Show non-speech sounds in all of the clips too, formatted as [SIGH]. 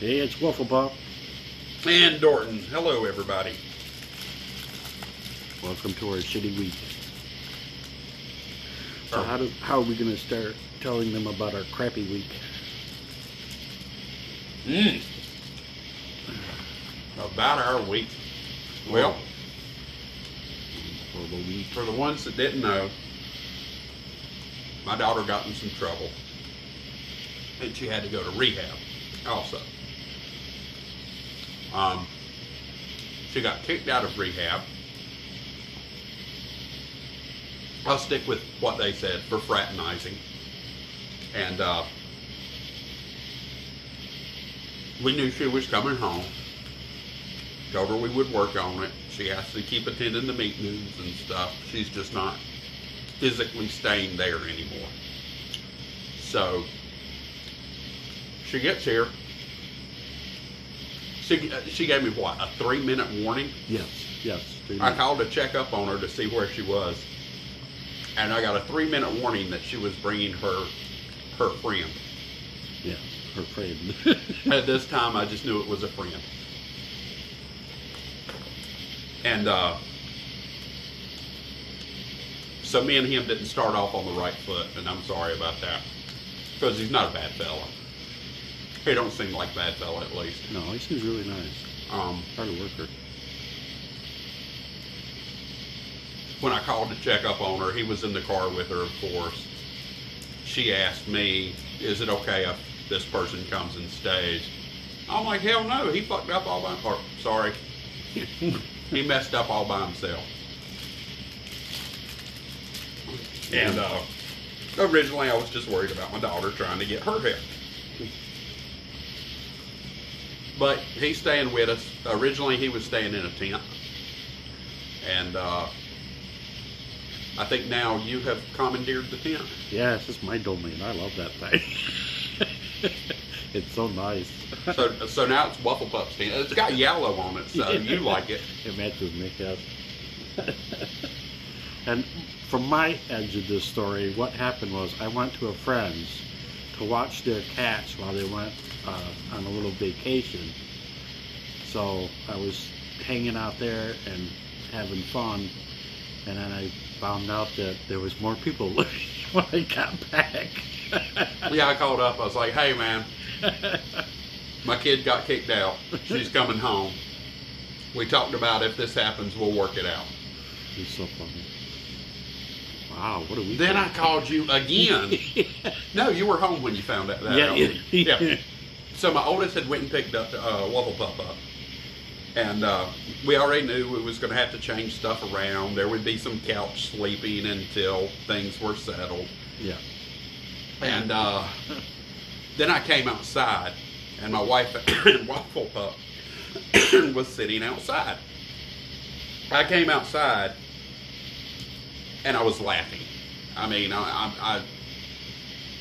Hey, it's Waffle Pup. And Dorton. Hello, everybody. Welcome to our shitty week. So Oh. how do how are we gonna start telling them about our crappy week? Mm. About our week. Well, Horrible week. for the ones that didn't know, my daughter got in some trouble. And she had to go to rehab also. Um, she got kicked out of rehab. I'll stick with what they said for fraternizing. And uh, we knew she was coming home. Told her we would work on it. She has to keep attending the meetings and stuff. She's just not physically staying there anymore. So she gets here. She, uh, she gave me what, a three minute warning? Yes, yes. I called to check up on her to see where she was. And I got a three minute warning that she was bringing her her friend. Yeah, her friend. [LAUGHS] [LAUGHS] At this time, I just knew it was a friend. And uh, so me and him didn't start off on the right foot, and I'm sorry about that. Because he's not a bad fella. He don't seem like a bad fella, at least. no, he seems really nice. Um, Hard worker. when I called to check up on her, he was in the car with her, of course. She asked me, "Is it okay if this person comes and stays?" I'm like, "Hell no! He fucked up all by or sorry, [LAUGHS] he messed up all by himself." And uh, originally, I was just worried about my daughter trying to get her help. But he's staying with us. Originally, he was staying in a tent, and uh, I think now you have commandeered the tent. Yes, it's my domain. I love that thing. [LAUGHS] it's so nice. So, so now it's Waffle Pup's tent. It's got yellow on it, so you like it. It matches me, yes. and from my edge of this story, what happened was I went to a friend's to watch their cats while they went uh, on a little vacation. So I was hanging out there and having fun, and then I found out that there was more people [LAUGHS] when I got back. [LAUGHS] Yeah, I called up. I was like, "Hey, man, my kid got kicked out. She's coming home. We talked about if this happens, we'll work it out." It's so funny. Wow, what a week. Then I called you again. [LAUGHS] No, you were home when you found that. that Yeah, yeah. [LAUGHS] yeah. So my oldest had went and picked up uh, Waffle Pup up, and uh, we already knew we was going to have to change stuff around. There would be some couch sleeping until things were settled. yeah. And uh, then I came outside, and my wife and Waffle Pup was sitting outside. I came outside, and I was laughing. I mean, I, I, I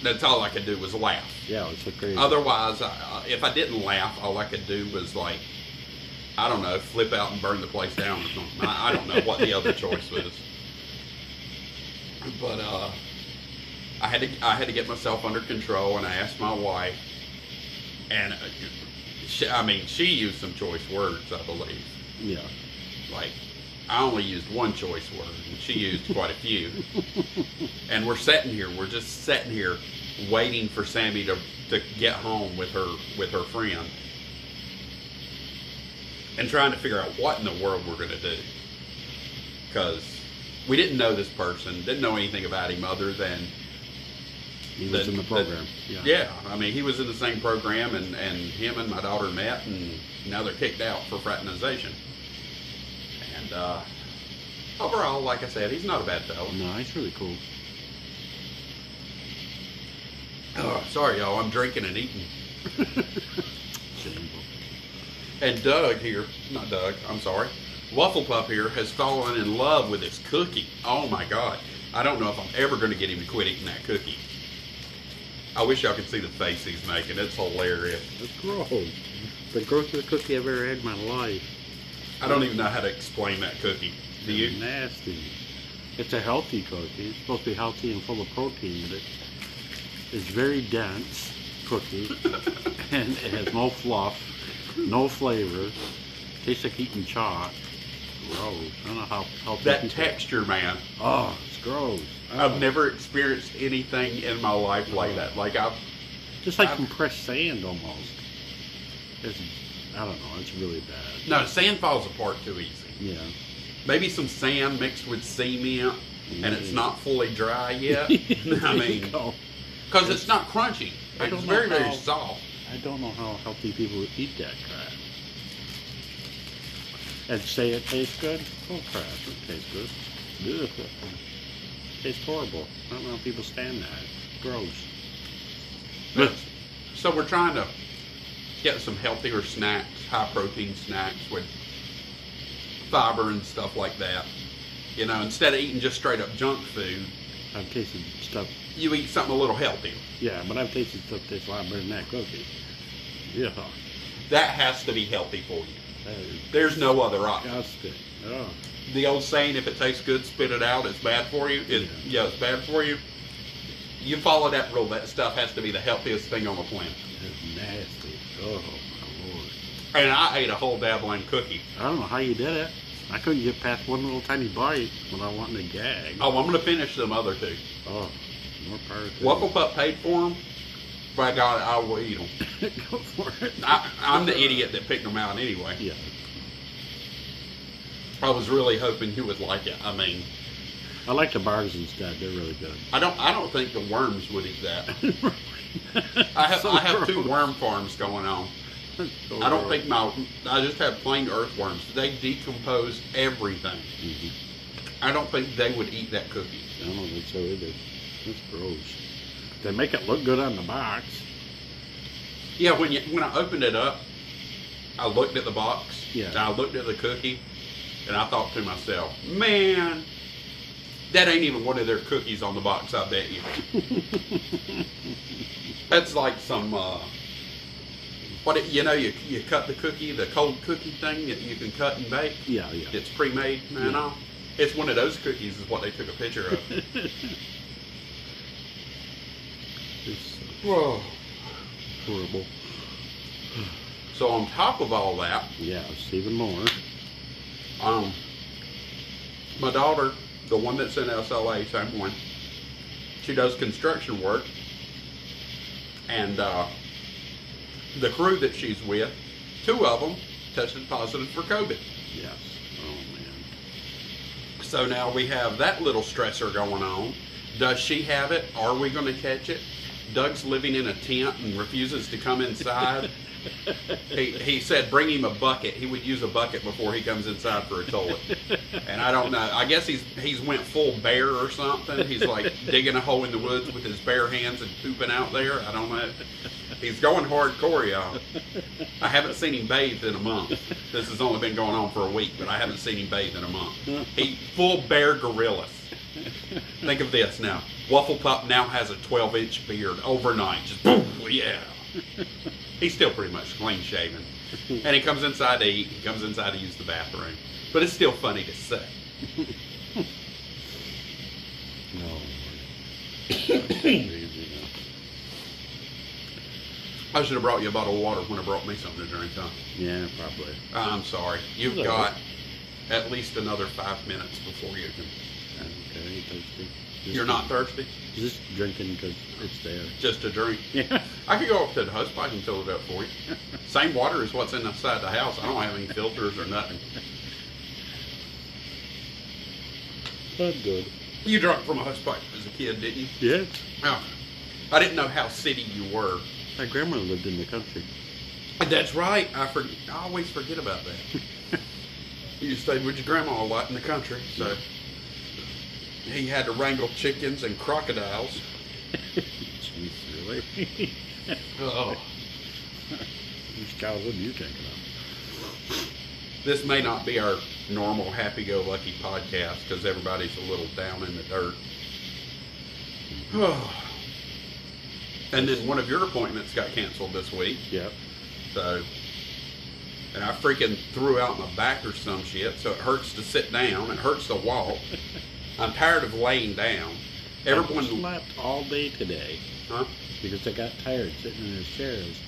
that's all I could do was laugh. Yeah, it's crazy. Otherwise, I- if I didn't laugh, all I could do was like, I don't know, flip out and burn the place down or something. I, I don't know what the other choice was. But uh, I had to I had to get myself under control, and I asked my wife, and uh, she, I mean, she used some choice words, I believe. yeah. Like, I only used one choice word, and she used quite a few. [LAUGHS] and we're sitting here, we're just sitting here, waiting for Sammy to, to get home with her with her friend, and trying to figure out what in the world we're going to do, because we didn't know this person, didn't know anything about him other than He was in the the- program. yeah. yeah, I mean, he was in the same program, and, and him and my daughter met, and now they're kicked out for fraternization. And uh, overall, like I said, he's not a bad fellow. No, he's really cool. Oh, sorry, y'all, I'm drinking and eating. [LAUGHS] Shameful. And Doug here, not Doug, I'm sorry, Waffle Pup here has fallen in love with his cookie. Oh my God. I don't know if I'm ever going to get him to quit eating that cookie. I wish y'all could see the face he's making. It's hilarious. It's gross. The grossest cookie I've ever had in my life. I don't even know how to explain that cookie. Do you? Nasty. It's a healthy cookie. It's supposed to be healthy and full of protein, but it's very dense cookie. [LAUGHS] and it has no fluff, no flavor. Tastes like eating chalk. Gross. I don't know how how That texture, man. Oh, it's gross. Oh. I've never experienced anything in my life like that. Like I've Just like I've- compressed sand almost. It's, I don't know. It's really bad. no sand falls apart too easy. Yeah. Maybe some sand mixed with cement, and it's Mm. not fully dry [LAUGHS] yet. [LAUGHS] I mean, because it's not crunchy. I It's don't know very very soft. I don't know how healthy people would eat that crap. And say it tastes good? Oh crap, it tastes good. Ugh. Tastes horrible. I don't know how people stand that. Gross. But, so we're trying to get some healthier snacks, high protein snacks with fiber and stuff like that. You know, instead of eating just straight up junk food, I've tasted stuff, you eat something a little healthier. yeah, but I've tasted stuff that tastes a lot better than that cookie. Yeah. That has to be healthy for you. There's no other option. disgusting. Oh, The old saying, if it tastes good, spit it out, it's bad for you. It, yeah, it's bad for you. You follow that rule. That stuff has to be the healthiest thing on the planet. Oh, my lord. And I ate a whole dabbling cookie. I don't know how you did it. I couldn't get past one little tiny bite without wanting to gag. Oh, I'm going to finish them other two. Oh, more power to Waffle Pup paid for them. By God, I will eat them. [LAUGHS] Go for it. I, I'm the idiot that picked them out anyway. Yeah. I was really hoping you would like it. I mean, I like the bars instead. They're really good. I don't. I don't think the worms would eat that. [LAUGHS] I have. So I have two worm farms going on. So I don't think my. I just have plain earthworms. They decompose everything. Mhm. I don't think they would eat that cookie. I don't think so either. That's gross. They make it look good on the box. Yeah, when you when I opened it up, I looked at the box. Yeah. And I looked at the cookie, and I thought to myself, man, that ain't even one of their cookies on the box. I bet you. [LAUGHS] That's like some. Uh, what it, you know, you you cut the cookie, the cold cookie thing that you can cut and bake. Yeah, yeah. It's pre-made and Yeah. all. It's one of those cookies is what they took a picture of. [LAUGHS] It's Whoa. horrible. So on top of all that, Yeah, it's even more. um, my daughter, the one that's in SLA, same one, she does construction work, and uh, the crew that she's with, two of them tested positive for COVID. Yes. Oh man. So now we have that little stressor going on. Does she have it? Are we going to catch it? Doug's living in a tent and refuses to come [LAUGHS] inside. He, he said bring him a bucket. He would use a bucket before he comes inside for a toilet. And I don't know. I guess he's he's went full bear or something. He's like digging a hole in the woods with his bare hands and pooping out there. I don't know. He's going hardcore, y'all. I haven't seen him bathe in a month. This has only been going on for a week, but I haven't seen him bathe in a month. He full bear gorillas. Think of this now. Waffle Pup now has a 12 inch beard overnight. Just boom, yeah. [LAUGHS] He's still pretty much clean shaven. And he comes inside to eat, he comes inside to use the bathroom. But it's still funny to say. [LAUGHS] No. I should have brought you a bottle of water when I brought me something to drink, huh? yeah, probably. I'm sorry. You've got at least another five minutes before you can. Okay, thirsty? Just- You're not thirsty? Just drinking because it's there. Just a drink? Yeah. I could go up to the hose pipe and fill it up for you. Same water as what's inside the house. I don't have any filters or nothing. That's good. You drank from a hose pipe as a kid, didn't you? Yeah. Oh. I didn't know how city you were. My grandma lived in the country. That's right. I for, I always forget about that. [LAUGHS] you stayed with your grandma a lot in the country, so he had to wrangle chickens and crocodiles. Jeez, really? Oh. [LAUGHS] Which childhood are you thinking of? This may not be our normal happy-go-lucky podcast because everybody's a little down in the dirt. [SIGHS] and then one of your appointments got canceled this week, Yep. so and I freaking threw out my back or some shit, so it hurts to sit down, it hurts to walk. [LAUGHS] I'm tired of laying down. I Everyone, slept all day today. huh? because I got tired sitting in his chairs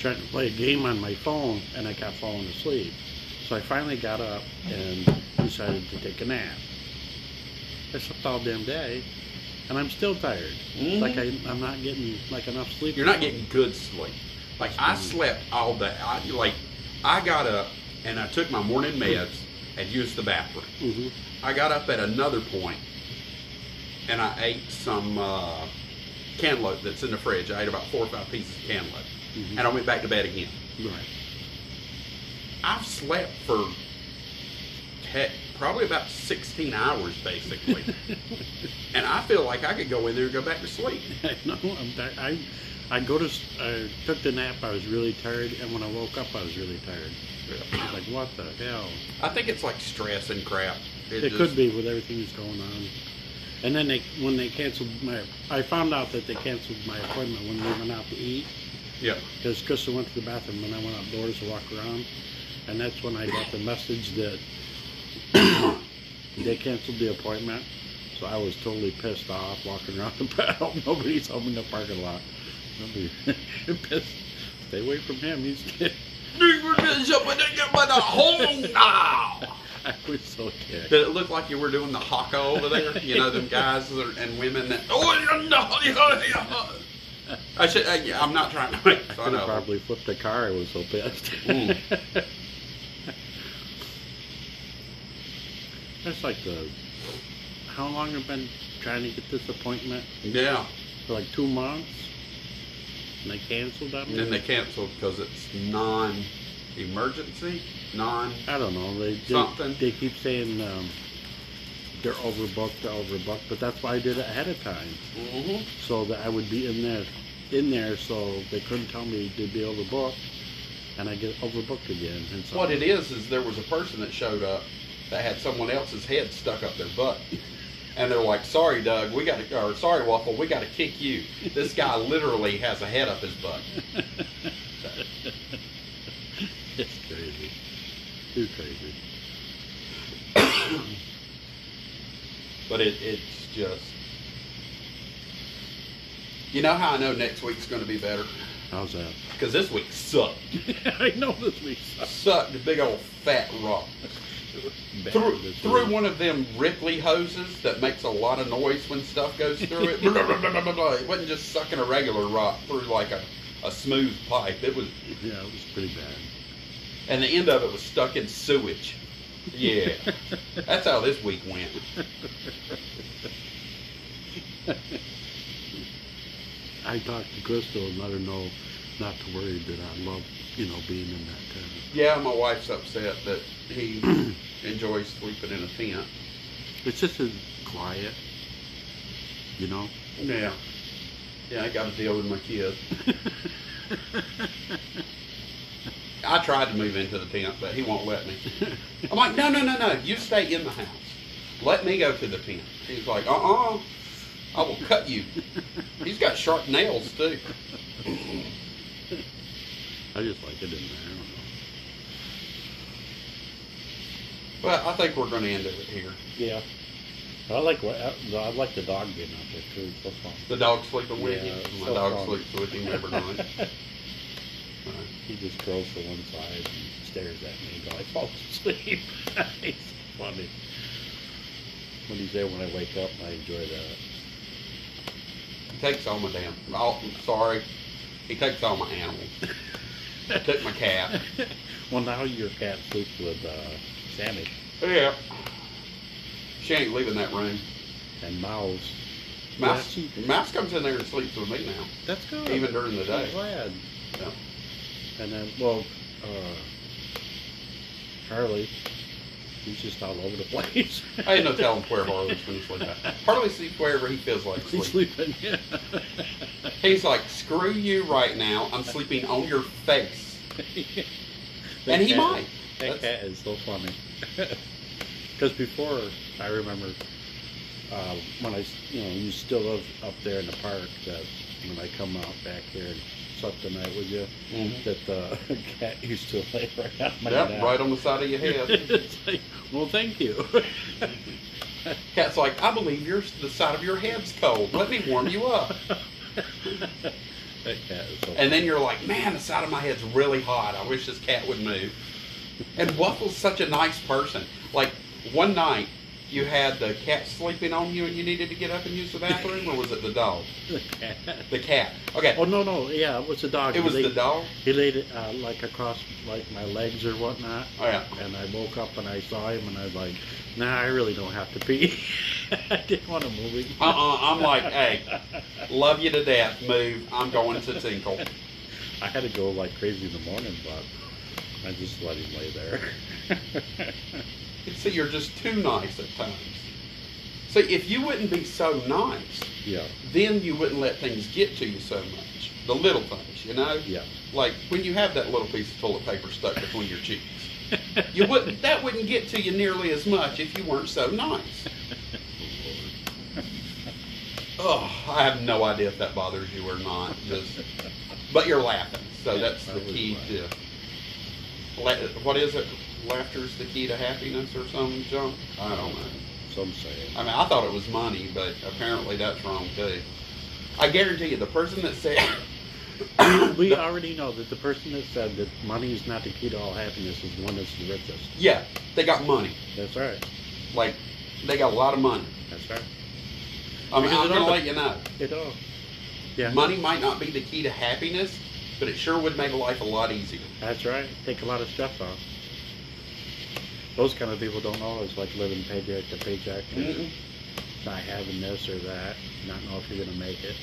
trying to play a game on my phone and I kept falling asleep. So I finally got up and decided to take a nap. I slept all damn day and I'm still tired. Mhm. Like I, I'm not getting like enough sleep. You're not getting good sleep. Like I slept all day. I, like I got up and I took my morning meds and used the bathroom. hmm I got up at another point and I ate some uh, cantaloupe that's in the fridge. I ate about four or five pieces of cantaloupe, Mhm. and I went back to bed again. Right. I've slept for probably about 16 hours basically, [LAUGHS] and I feel like I could go in there and go back to sleep. [LAUGHS] I know. I'm. I, I go to. I took the nap. I was really tired, and when I woke up, I was really tired. Like, "What the hell?" I think it's like stress and crap. It, just- could be with everything that's going on. And then they, when they canceled my, I found out that they canceled my appointment when we went out to eat Yeah. because Krista went to the bathroom when I went outdoors to walk around, and that's when I got the message that [COUGHS] they canceled the appointment. So I was totally pissed off walking around the battle. [LAUGHS] Nobody's home in the parking lot. Nobody [LAUGHS] pissed. Stay away from him. He's. [LAUGHS] I was so ticked. Did it look like you were doing the haka over there? You know, them guys that are- and women that. Oh, I should. I, yeah, I'm not trying to make I fun have of probably flipped a car. I was so pissed. Mm. [LAUGHS] That's like the. How long have been trying to get this appointment? Yeah. For like two months, and they canceled on And then they canceled because it's non-emergency, non. I don't know. They they, Something. they keep saying um, they're overbooked, they're overbooked, but that's why I did it ahead of time, Mm-hmm. so that I would be in there, in there, so they couldn't tell me they'd be overbooked, and I get overbooked again. And so What it is is there was a person that showed up that had someone else's head stuck up their butt. And they're like, "Sorry, Doug, we got to," or "Sorry, Waffle, we got to kick you." This guy [LAUGHS] literally has a head up his butt. it's crazy. Too crazy. But it, it's just, you know how I know next week's going to be better How's that? because this week sucked. [LAUGHS] I know this week. Sucked a big old fat rock through through one of them Ripley hoses that makes a lot of noise when stuff goes through it. [LAUGHS] It wasn't just sucking a regular rock through like a, a smooth pipe. It was, Yeah, it was pretty bad. and the end of it was stuck in sewage. Yeah, [LAUGHS] that's how this week went. [LAUGHS] I talked to Crystal and let her know not to worry that I love, you know, being in that tent. Yeah, my wife's upset that he [CLEARS THROAT] enjoys sleeping in a tent. It's just as quiet, you know. Yeah. Yeah, I got to deal with my kids. [LAUGHS] I tried to move into the tent, but he won't let me. I'm like, no, no, no, no. You stay in the house. Let me go to the tent. He's like, uh-uh. I will cut you. [LAUGHS] He's got sharp nails, too. I just like it in there. I don't know. But I think we're going to end it here. Yeah. I like what I, I like the dog being out there too. It's so fun. The dog sleeping with Yeah, you. it's My so dog fun. sleeps with him every night. [LAUGHS] Uh, He just curls to one side and stares at me until I fall asleep. [LAUGHS] it's funny. When he's there when I wake up, I enjoy that. He takes all my damn. Oh, I'm sorry. He takes all my animals. [LAUGHS] Took my cat. [LAUGHS] well, now your cat sleeps with uh, Sammy Yeah. She ain't leaving that room. and Mouse. Mouse, Yeah, Mouse comes in there and sleeps with me now, That's good. even during the I'm day. glad. Yeah. And then, well, uh, Harley, he's just all over the place. [LAUGHS] I ain't no telling where Harley's going to sleep at. Harley sleeps wherever he feels like he's sleeping. sleeping. Yeah. He's like, screw you right now. I'm sleeping on your face. That [LAUGHS] And he cat- might. That That's- cat is so funny. [LAUGHS] Because before, I remember uh, when I, s- you know, you still live up there in the park. That when I come out back here and slept the night with you, Mhm. that the [LAUGHS] cat used to lay right on my Yep, right on the side of your head. [LAUGHS] it's like, well, thank you. [LAUGHS] Cat's like, I believe your the side of your head's cold. Let me warm you up. That cat is so And then you're like, man, the side of my head's really hot. I wish this cat would move. And Waffle's such a nice person. Like one night, you had the cat sleeping on you, and you needed to get up and use the bathroom, or was it the dog? the [LAUGHS] cat. The cat. Okay, Oh no no yeah it was the dog. it was he the laid, dog. He laid it uh, like across like my legs or whatnot, Oh yeah. and I woke up and I saw him and I was like, Nah, I really don't have to pee. [LAUGHS] I didn't want to move him. Uh-uh, I'm like, hey, [LAUGHS] love you to death. Move. I'm going to Tinkle. I had to go like crazy in the morning, but I just let him lay there. [LAUGHS] See, you're just too nice at times. See, if you wouldn't be so nice, yeah, then you wouldn't let things get to you so much. The little things, you know? yeah. Like when you have that little piece of toilet paper stuck between your cheeks. You wouldn't [LAUGHS] that wouldn't get to you nearly as much if you weren't so nice. [LAUGHS] Oh, I have no idea if that bothers you or not. Just, but you're laughing, so Yeah, that's the key to. La- what is it? Laughter's the key to happiness, or some junk? I don't know. Some say. I mean, I thought it was money, but apparently that's wrong too. I guarantee you, the person that said [COUGHS] we already know that the person that said that money is not the key to all happiness is one that's the richest. yeah, they got money. That's right. Like, they got a lot of money. That's right. I mean, Because I'm going to let you know. It all. Yeah. Money might not be the key to happiness, but it sure would make life a lot easier. That's right. Take a lot of stuff off. Those kind of people don't know it's like living paycheck to paycheck, and Mm-mm. not having this or that, not know if you're gonna make it.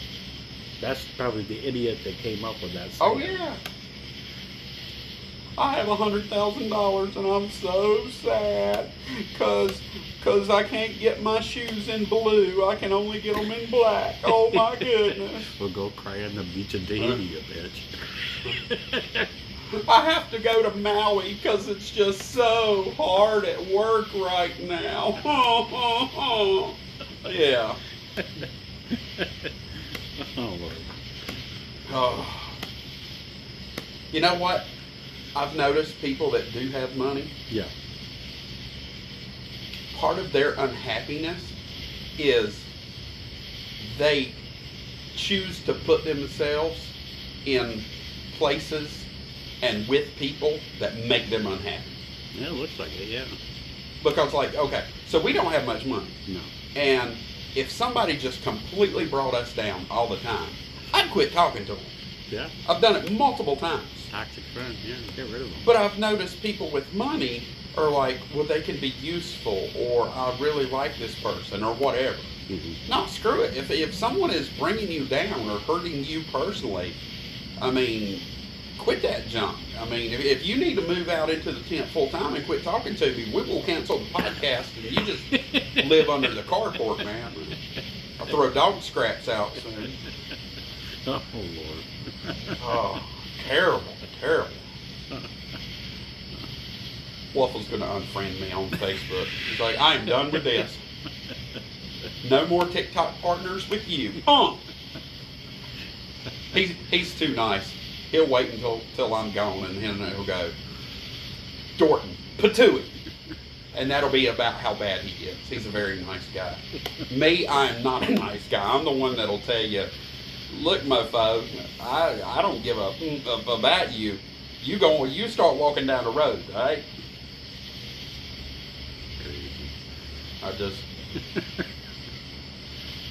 That's probably the idiot that came up with that. Oh yeah. I have a hundred thousand dollars and I'm so sad because cause I can't get my shoes in blue. I can only get them in black. Oh my [LAUGHS] goodness. We'll go cry on the beach in Tahiti, you bitch. [LAUGHS] I have to go to Maui because it's just so hard at work right now. [LAUGHS] yeah. [LAUGHS] oh Lord. Oh. You know what? I've noticed people that do have money, Yeah. part of their unhappiness is they choose to put themselves in places and with people that make them unhappy. Yeah, it looks like it. Yeah. Because, like, okay, so we don't have much money. No. And if somebody just completely brought us down all the time, I'd quit talking to them. Yeah. I've done it multiple times. Toxic friend. Yeah. Get rid of them. But I've noticed people with money are like, well, they can be useful, or I really like this person, or whatever. Mm-hmm. No, screw it. If, if someone is bringing you down or hurting you personally, I mean, quit that junk. I mean, if, if you need to move out into the tent full time and quit talking to me, we will cancel the podcast and you just live under the carport, man. I'll throw dog scraps out soon. [LAUGHS] Oh Lord. Oh, terrible, terrible. Waffle's going to unfriend me on Facebook. He's like, I am done with this. No more TikTok partners with you. Huh? He's, he's too nice. He'll wait until, till I'm gone and then he'll go, Dorton, Patooey. And that'll be about how bad he gets. He's a very nice guy. Me, I am not a nice guy. I'm the one that'll tell you, look, mofo, I, I don't give a f- about you. You go, you start walking down the road, right? I just,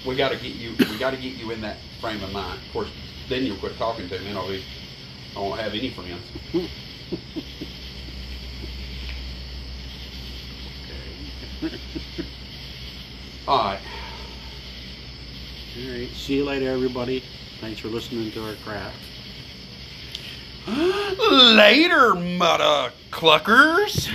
we got to get you, we got to get you in that frame of mind. Of course, then you'll quit talking to me, and I'll be, I won't have any friends. [LAUGHS] Okay. All right, All right. See you later, everybody. Thanks for listening to our crap. [GASPS] later, mother cluckers.